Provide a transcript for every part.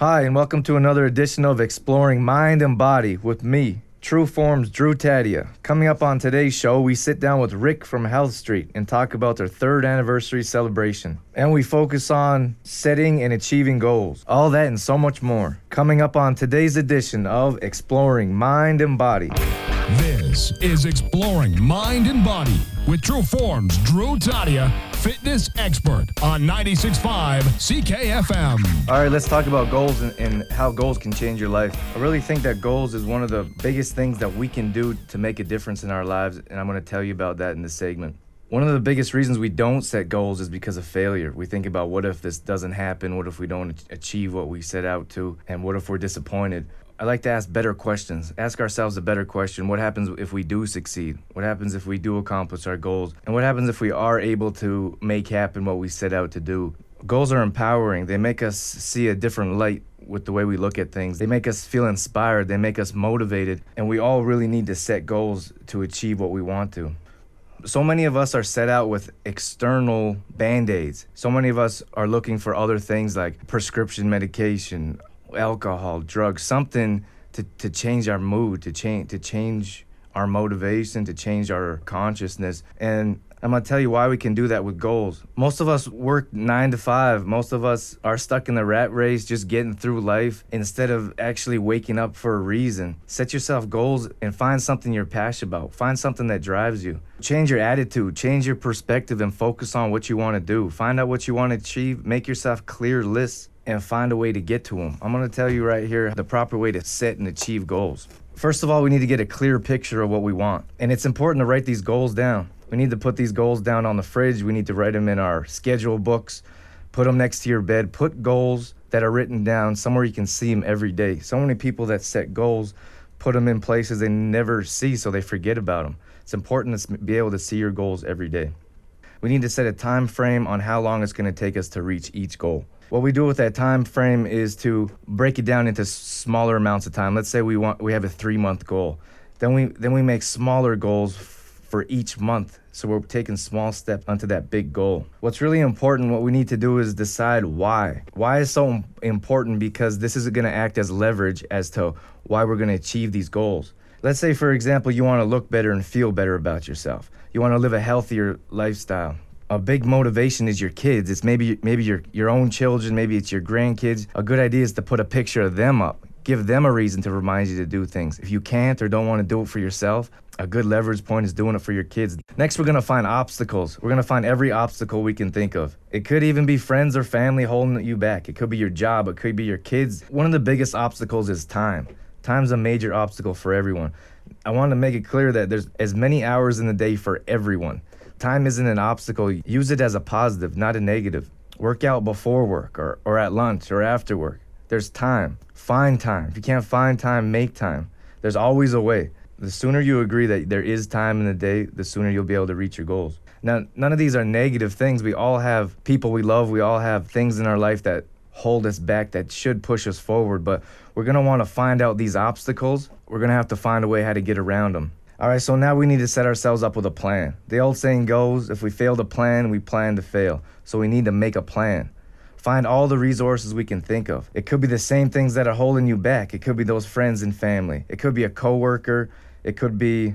Hi, and welcome to another edition of Exploring Mind and Body with me, True Forms Drew Tadia. Coming up on today's show, we sit down with Rick from Health Street and talk about their third anniversary celebration. And we focus on setting and achieving goals. All that and so much more. Coming up on today's edition of Exploring Mind and Body. This is Exploring Mind and Body with True Forms Drew Tadia, fitness expert on 96.5 CKFM. All right, let's talk about goals and, and how goals can change your life. I really think that goals is one of the biggest things that we can do to make a difference in our lives, and I'm going to tell you about that in this segment. One of the biggest reasons we don't set goals is because of failure. We think about what if this doesn't happen? What if we don't achieve what we set out to? And what if we're disappointed? I like to ask better questions. Ask ourselves a better question. What happens if we do succeed? What happens if we do accomplish our goals? And what happens if we are able to make happen what we set out to do? Goals are empowering. They make us see a different light with the way we look at things. They make us feel inspired. They make us motivated. And we all really need to set goals to achieve what we want to. So many of us are set out with external band aids. So many of us are looking for other things like prescription medication, alcohol, drugs, something to, to change our mood, to change to change our motivation, to change our consciousness. And I'm gonna tell you why we can do that with goals. Most of us work nine to five. Most of us are stuck in the rat race, just getting through life instead of actually waking up for a reason. Set yourself goals and find something you're passionate about. Find something that drives you. Change your attitude, change your perspective, and focus on what you wanna do. Find out what you wanna achieve, make yourself clear lists and find a way to get to them. I'm to tell you right here the proper way to set and achieve goals. First of all, we need to get a clear picture of what we want. And it's important to write these goals down. We need to put these goals down on the fridge. We need to write them in our schedule books, put them next to your bed, put goals that are written down somewhere you can see them every day. So many people that set goals put them in places they never see so they forget about them. It's important to be able to see your goals every day. We need to set a time frame on how long it's going to take us to reach each goal. What we do with that time frame is to break it down into smaller amounts of time. Let's say we want we have a 3-month goal. Then we then we make smaller goals for each month. So we're taking small steps onto that big goal. What's really important, what we need to do is decide why. Why is so important because this is going to act as leverage as to why we're going to achieve these goals. Let's say, for example, you want to look better and feel better about yourself. You want to live a healthier lifestyle a big motivation is your kids. It's maybe maybe your your own children, maybe it's your grandkids. A good idea is to put a picture of them up. Give them a reason to remind you to do things. If you can't or don't want to do it for yourself, a good leverage point is doing it for your kids. Next, we're gonna find obstacles. We're gonna find every obstacle we can think of. It could even be friends or family holding you back. It could be your job. It could be your kids. One of the biggest obstacles is time. Time's a major obstacle for everyone. I want to make it clear that there's as many hours in the day for everyone. Time isn't an obstacle. Use it as a positive, not a negative. Work out before work or, or at lunch or after work. There's time. Find time. If you can't find time, make time. There's always a way. The sooner you agree that there is time in the day, the sooner you'll be able to reach your goals. Now, none of these are negative things. We all have people we love. We all have things in our life that hold us back, that should push us forward. But we're going to want to find out these obstacles. We're going to have to find a way how to get around them. All right, so now we need to set ourselves up with a plan. The old saying goes if we fail to plan, we plan to fail. So we need to make a plan. Find all the resources we can think of. It could be the same things that are holding you back. It could be those friends and family. It could be a coworker. It could be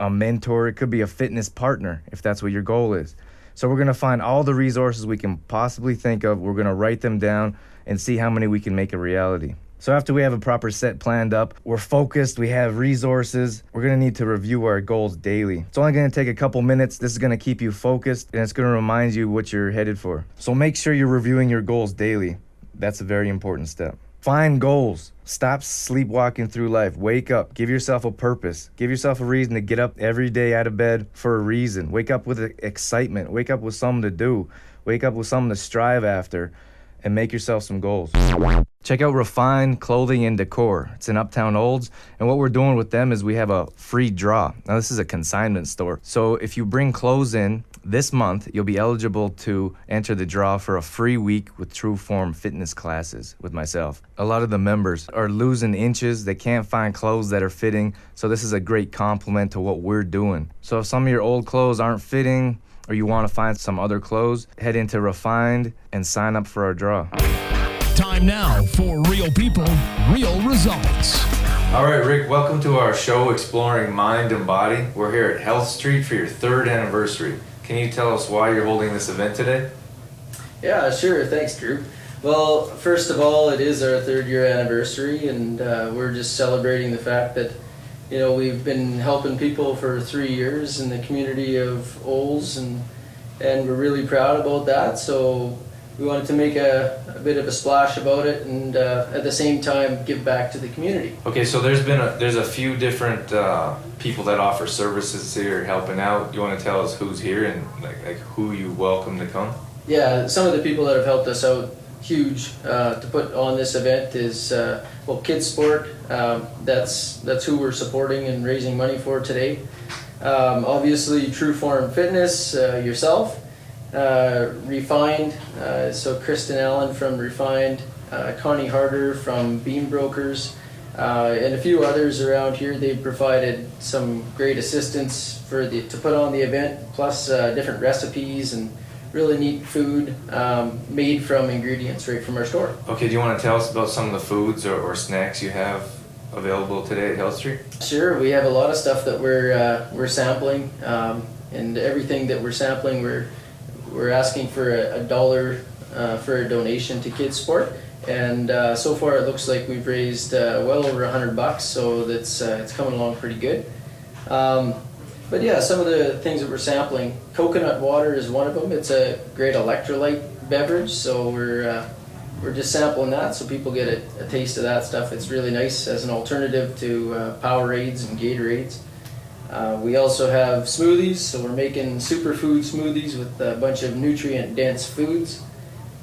a mentor. It could be a fitness partner if that's what your goal is. So we're going to find all the resources we can possibly think of. We're going to write them down and see how many we can make a reality. So after we have a proper set planned up, we're focused, we have resources, we're gonna need to review our goals daily. It's only gonna take a couple minutes. This is gonna keep you focused and it's gonna remind you what you're headed for. So make sure you're reviewing your goals daily. That's a very important step. Find goals. Stop sleepwalking through life. Wake up. Give yourself a purpose. Give yourself a reason to get up every day out of bed for a reason. Wake up with excitement. Wake up with something to do. Wake up with something to strive after and make yourself some goals. Check out Refined Clothing and Decor. It's in Uptown Olds. And what we're doing with them is we have a free draw. Now, this is a consignment store. So if you bring clothes in this month, you'll be eligible to enter the draw for a free week with True Form fitness classes with myself. A lot of the members are losing inches. They can't find clothes that are fitting. So this is a great complement to what we're doing. So if some of your old clothes aren't fitting, or you want to find some other clothes, head into Refined and sign up for our draw. Time now for Real People, Real Results. All right, Rick, welcome to our show, Exploring Mind and Body. We're here at Health Street for your third anniversary. Can you tell us why you're holding this event today? Yeah, sure. Thanks, Drew. Well, first of all, it is our third year anniversary, and uh, we're just celebrating the fact that you know we've been helping people for three years in the community of Olds, and and we're really proud about that. So we wanted to make a, a bit of a splash about it, and uh, at the same time give back to the community. Okay, so there's been a, there's a few different uh, people that offer services here helping out. You want to tell us who's here and like, like who you welcome to come? Yeah, some of the people that have helped us out huge uh, to put on this event is uh, well kids sport um, that's that's who we're supporting and raising money for today. Um, obviously true form fitness uh, yourself uh, refined uh, so kristen allen from refined uh, connie harder from beam brokers and a few others around here. They've provided some great assistance for the to put on the event plus different recipes and really neat food um, made from ingredients right from our store. Okay, do you want to tell us about some of the foods or, or snacks you have available today at Health Street? Sure, we have a lot of stuff that we're uh, we're sampling, um, and everything that we're sampling, we're we're asking for a, a dollar uh, for a donation to Kids Sport. And uh, so far, it looks like we've raised uh, well over a hundred bucks, so that's uh, it's coming along pretty good. Um, but yeah, some of the things that we're sampling, coconut water is one of them. It's a great electrolyte beverage, so we're uh, we're just sampling that so people get a, a, taste of that stuff. It's really nice as an alternative to uh, Powerades and Gatorades. Uh, we also have smoothies, so we're making superfood smoothies with a bunch of nutrient dense foods.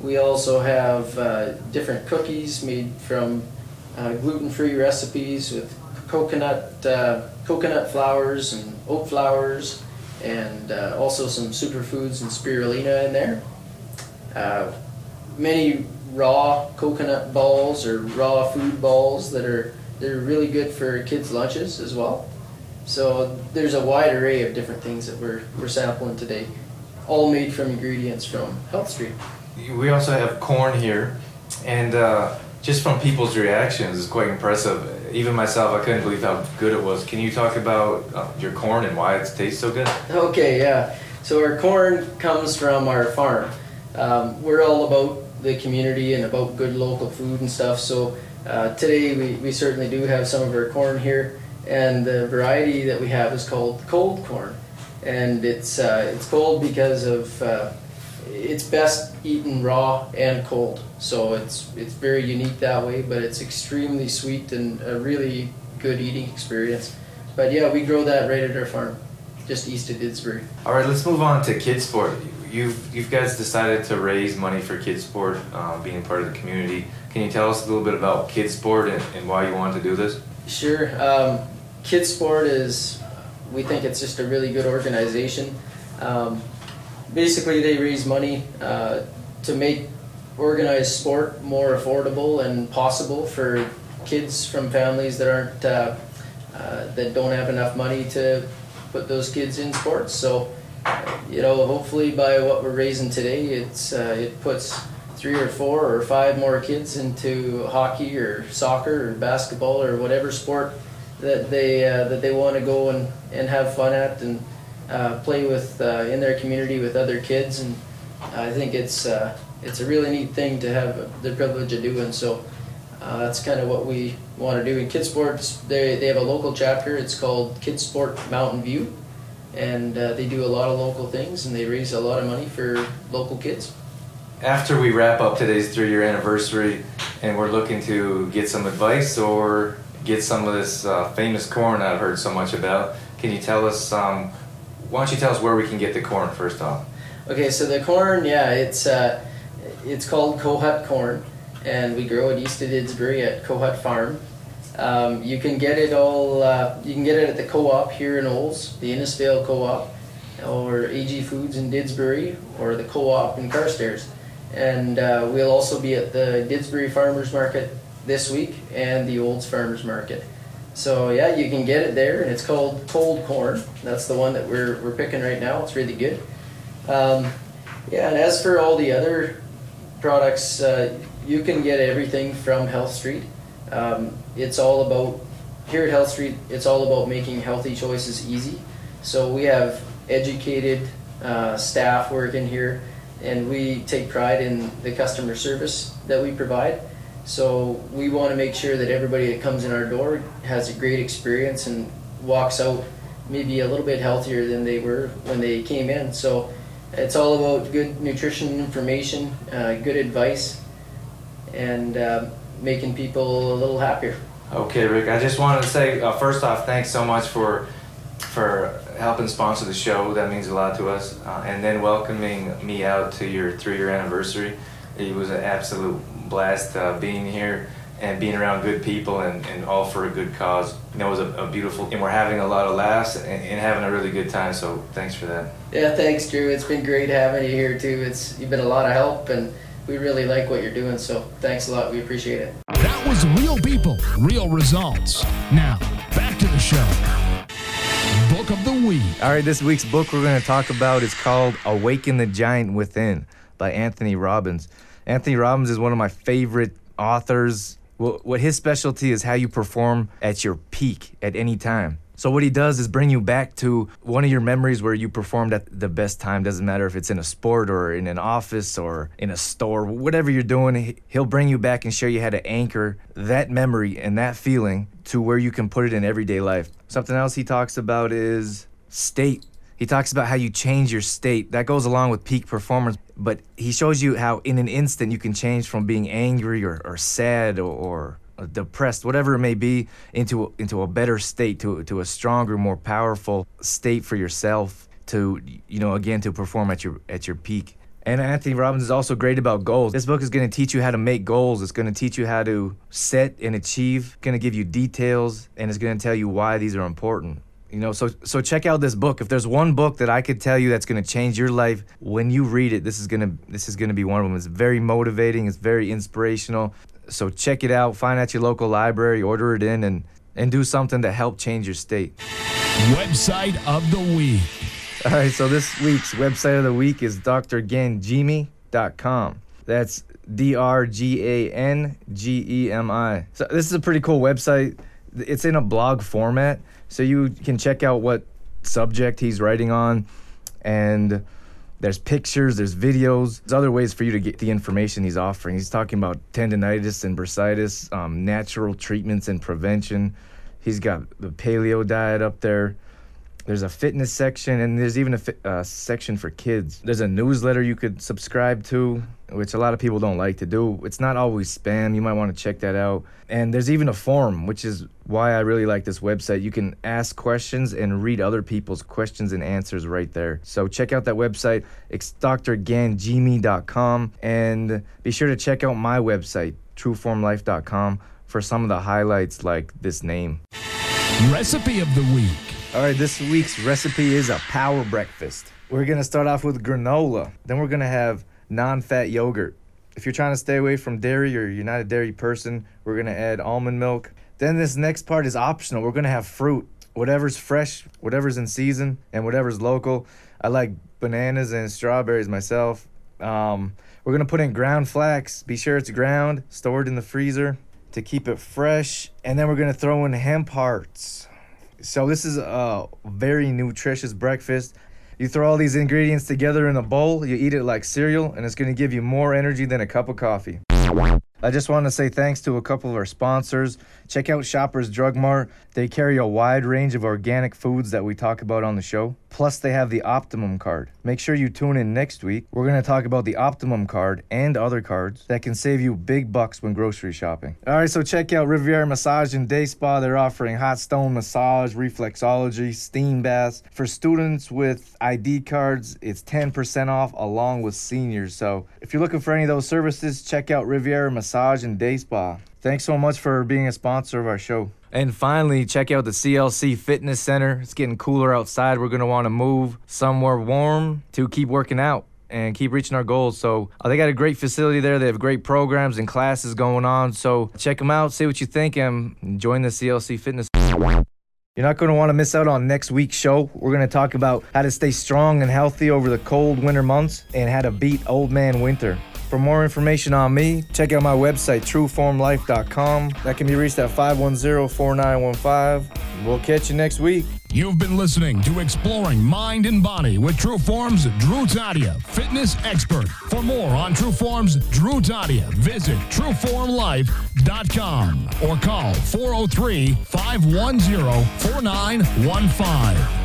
We also have uh, different cookies made from uh, gluten free recipes with coconut uh, coconut flours and oat flours, and uh, also some superfoods and spirulina in there. Uh, many raw coconut balls or raw food balls that are they're really good for kids' lunches as well. So there's a wide array of different things that we're we're sampling today, all made from ingredients from Health Street. We also have corn here, and uh, just from people's reactions, it's quite impressive even myself, I couldn't believe how good it was. Can you talk about uh, your corn and why it tastes so good? Okay, yeah. So our corn comes from our farm. Um, we're all about the community and about good local food and stuff. So uh, today we, we certainly do have some of our corn here, and the variety that we have is called cold corn, and it's uh, it's cold because of uh, it's best eaten raw and cold. So it's it's very unique that way, but it's extremely sweet and a really good eating experience. But yeah, we grow that right at our farm, just east of Didsbury. All right, let's move on to kids sport. You've you guys decided to raise money for kids sport, um, being part of the community. Can you tell us a little bit about kids sport and, and why you wanted to do this? Sure. Um, sport is we think it's just a really good organization. Um, basically they raise money uh, to make organized sport more affordable and possible for kids from families that aren't uh, uh, that don't have enough money to put those kids in sports. So, you know, hopefully by what we're raising today, it's uh, it puts three or four or five more kids into hockey or soccer or basketball or whatever sport that they uh, that they want to go and, and have fun at and uh, play with uh, in their community with other kids, and I think it's uh, it's a really neat thing to have the privilege of doing. So uh, that's kind of what we want to do in Kids Sports. They they have a local chapter. It's called Kids Sport Mountain View, and uh, they do a lot of local things, and they raise a lot of money for local kids. After we wrap up today's three-year anniversary, and we're looking to get some advice or get some of this uh, famous corn I've heard so much about, can you tell us um, why don't you tell us where we can get the corn first off? Okay, so the corn, yeah, it's uh, it's called Kohut corn, and we grow it east of Didsbury at Kohut Farm. Um, you can get it all. Uh, you can get it at the co-op here in Olds, the Innisfail Co-op, or AG Foods in Didsbury, or the co-op in Carstairs. And uh, we'll also be at the Didsbury Farmers Market this week and the Olds Farmers Market. So yeah, you can get it there, and it's called cold corn. That's the one that we're, we're picking right now. It's really good. Um, yeah, and as for all the other products, uh, you can get everything from Health Street. Um, it's all about here at Health Street. It's all about making healthy choices easy. So we have educated uh, staff working here, and we take pride in the customer service that we provide. So we want to make sure that everybody that comes in our door has a great experience and walks out maybe a little bit healthier than they were when they came in. So it's all about good nutrition information, uh, good advice, and uh, making people a little happier. Okay, Rick. I just wanted to say uh, first off, thanks so much for for helping sponsor the show. That means a lot to us. Uh, and then welcoming me out to your three-year anniversary. It was an absolute blast uh, being here and being around good people and, and all for a good cause. You know, it was a, a beautiful, and we're having a lot of laughs and, and, having a really good time. So thanks for that. Yeah, thanks, Drew. It's been great having you here too. It's you've been a lot of help, and we really like what you're doing. So thanks a lot. We appreciate it. That was real people, real results. Now back to the show. Book of the week. All right, this week's book we're going to talk about is called "Awaken the Giant Within" by Anthony Robbins. Anthony Robbins is one of my favorite authors what his specialty is how you perform at your peak at any time. So what he does is bring you back to one of your memories where you performed at the best time. Doesn't matter if it's in a sport or in an office or in a store, whatever you're doing, he'll bring you back and show you how to anchor that memory and that feeling to where you can put it in everyday life. Something else he talks about is state he talks about how you change your state. That goes along with peak performance, but he shows you how in an instant you can change from being angry or, or sad or, or Uh, depressed, whatever it may be, into into a better state, to to a stronger, more powerful state for yourself. To you know, again, to perform at your at your peak. And Anthony Robbins is also great about goals. This book is going to teach you how to make goals. It's going to teach you how to set and achieve. It's Going to give you details, and it's going to tell you why these are important. You know, so so check out this book. If there's one book that I could tell you that's going to change your life when you read it, this is going to this is going to be one of them. It's very motivating, it's very inspirational. So check it out, find at your local library, order it in and and do something to help change your state. Website of the week. All right, so this week's website of the week is drgangemi.com. That's D R G A N G E M I. So this is a pretty cool website. It's in a blog format so you can check out what subject he's writing on, and there's pictures, there's videos, there's other ways for you to get the information he's offering. He's talking about tendonitis and bursitis, um, natural treatments and prevention. He's got the paleo diet up there. There's a fitness section, and there's even a fi- uh, section for kids. There's a newsletter you could subscribe to, which a lot of people don't like to do. It's not always spam. You might want to check that out. And there's even a forum, which is why I really like this website. You can ask questions and read other people's questions and answers right there. So check out that website. It's drgangemi.com. And be sure to check out my website, trueformlife.com, for some of the highlights like this name. Recipe of the week. All right, this week's recipe is a power breakfast. We're gonna start off with granola. Then we're gonna have non-fat yogurt. If you're trying to stay away from dairy or you're not a dairy person, we're gonna add almond milk. Then this next part is optional. We're gonna have fruit, whatever's fresh, whatever's in season, and whatever's local. I like bananas and strawberries myself. Um, we're gonna put in ground flax. Be sure it's ground, stored in the freezer to keep it fresh. And then we're gonna throw in hemp hearts. So this is a very nutritious breakfast. You throw all these ingredients together in a bowl, you eat it like cereal, and it's gonna give you more energy than a cup of coffee. I just want to say thanks to a couple of our sponsors. Check out Shoppers Drug Mart. They carry a wide range of organic foods that we talk about on the show. Plus, they have the Optimum card. Make sure you tune in next week. We're going to talk about the Optimum card and other cards that can save you big bucks when grocery shopping. All right, so check out Riviera Massage and Day Spa. They're offering hot stone massage, reflexology, steam baths. For students with ID cards, it's 10% off along with seniors. So if you're looking for any of those services, check out Riviera Massage and Day Spa. Thanks so much for being a sponsor of our show. And finally, check out the CLC Fitness Center. It's getting cooler outside. We're going to want to move somewhere warm to keep working out and keep reaching our goals. So uh, they got a great facility there. They have great programs and classes going on. So check them out, see what you think, and join the CLC Fitness. You're not going to want to miss out on next week's show. We're going to talk about how to stay strong and healthy over the cold winter months and how to beat old man winter. For more information on me, check out my website, trueformlife.com. That can be reached at 510 4915. We'll catch you next week. You've been listening to Exploring Mind and Body with True Form's Drew Tadia, fitness expert. For more on True Form's Drew Tadia, visit trueformlife.com or call 403 510 4915.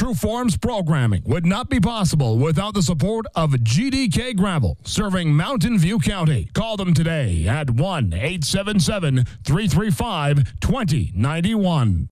Trueform's programming would not be possible without the support of GDK Gravel, serving Mountain View County. Call them today at 1 877 335 2091.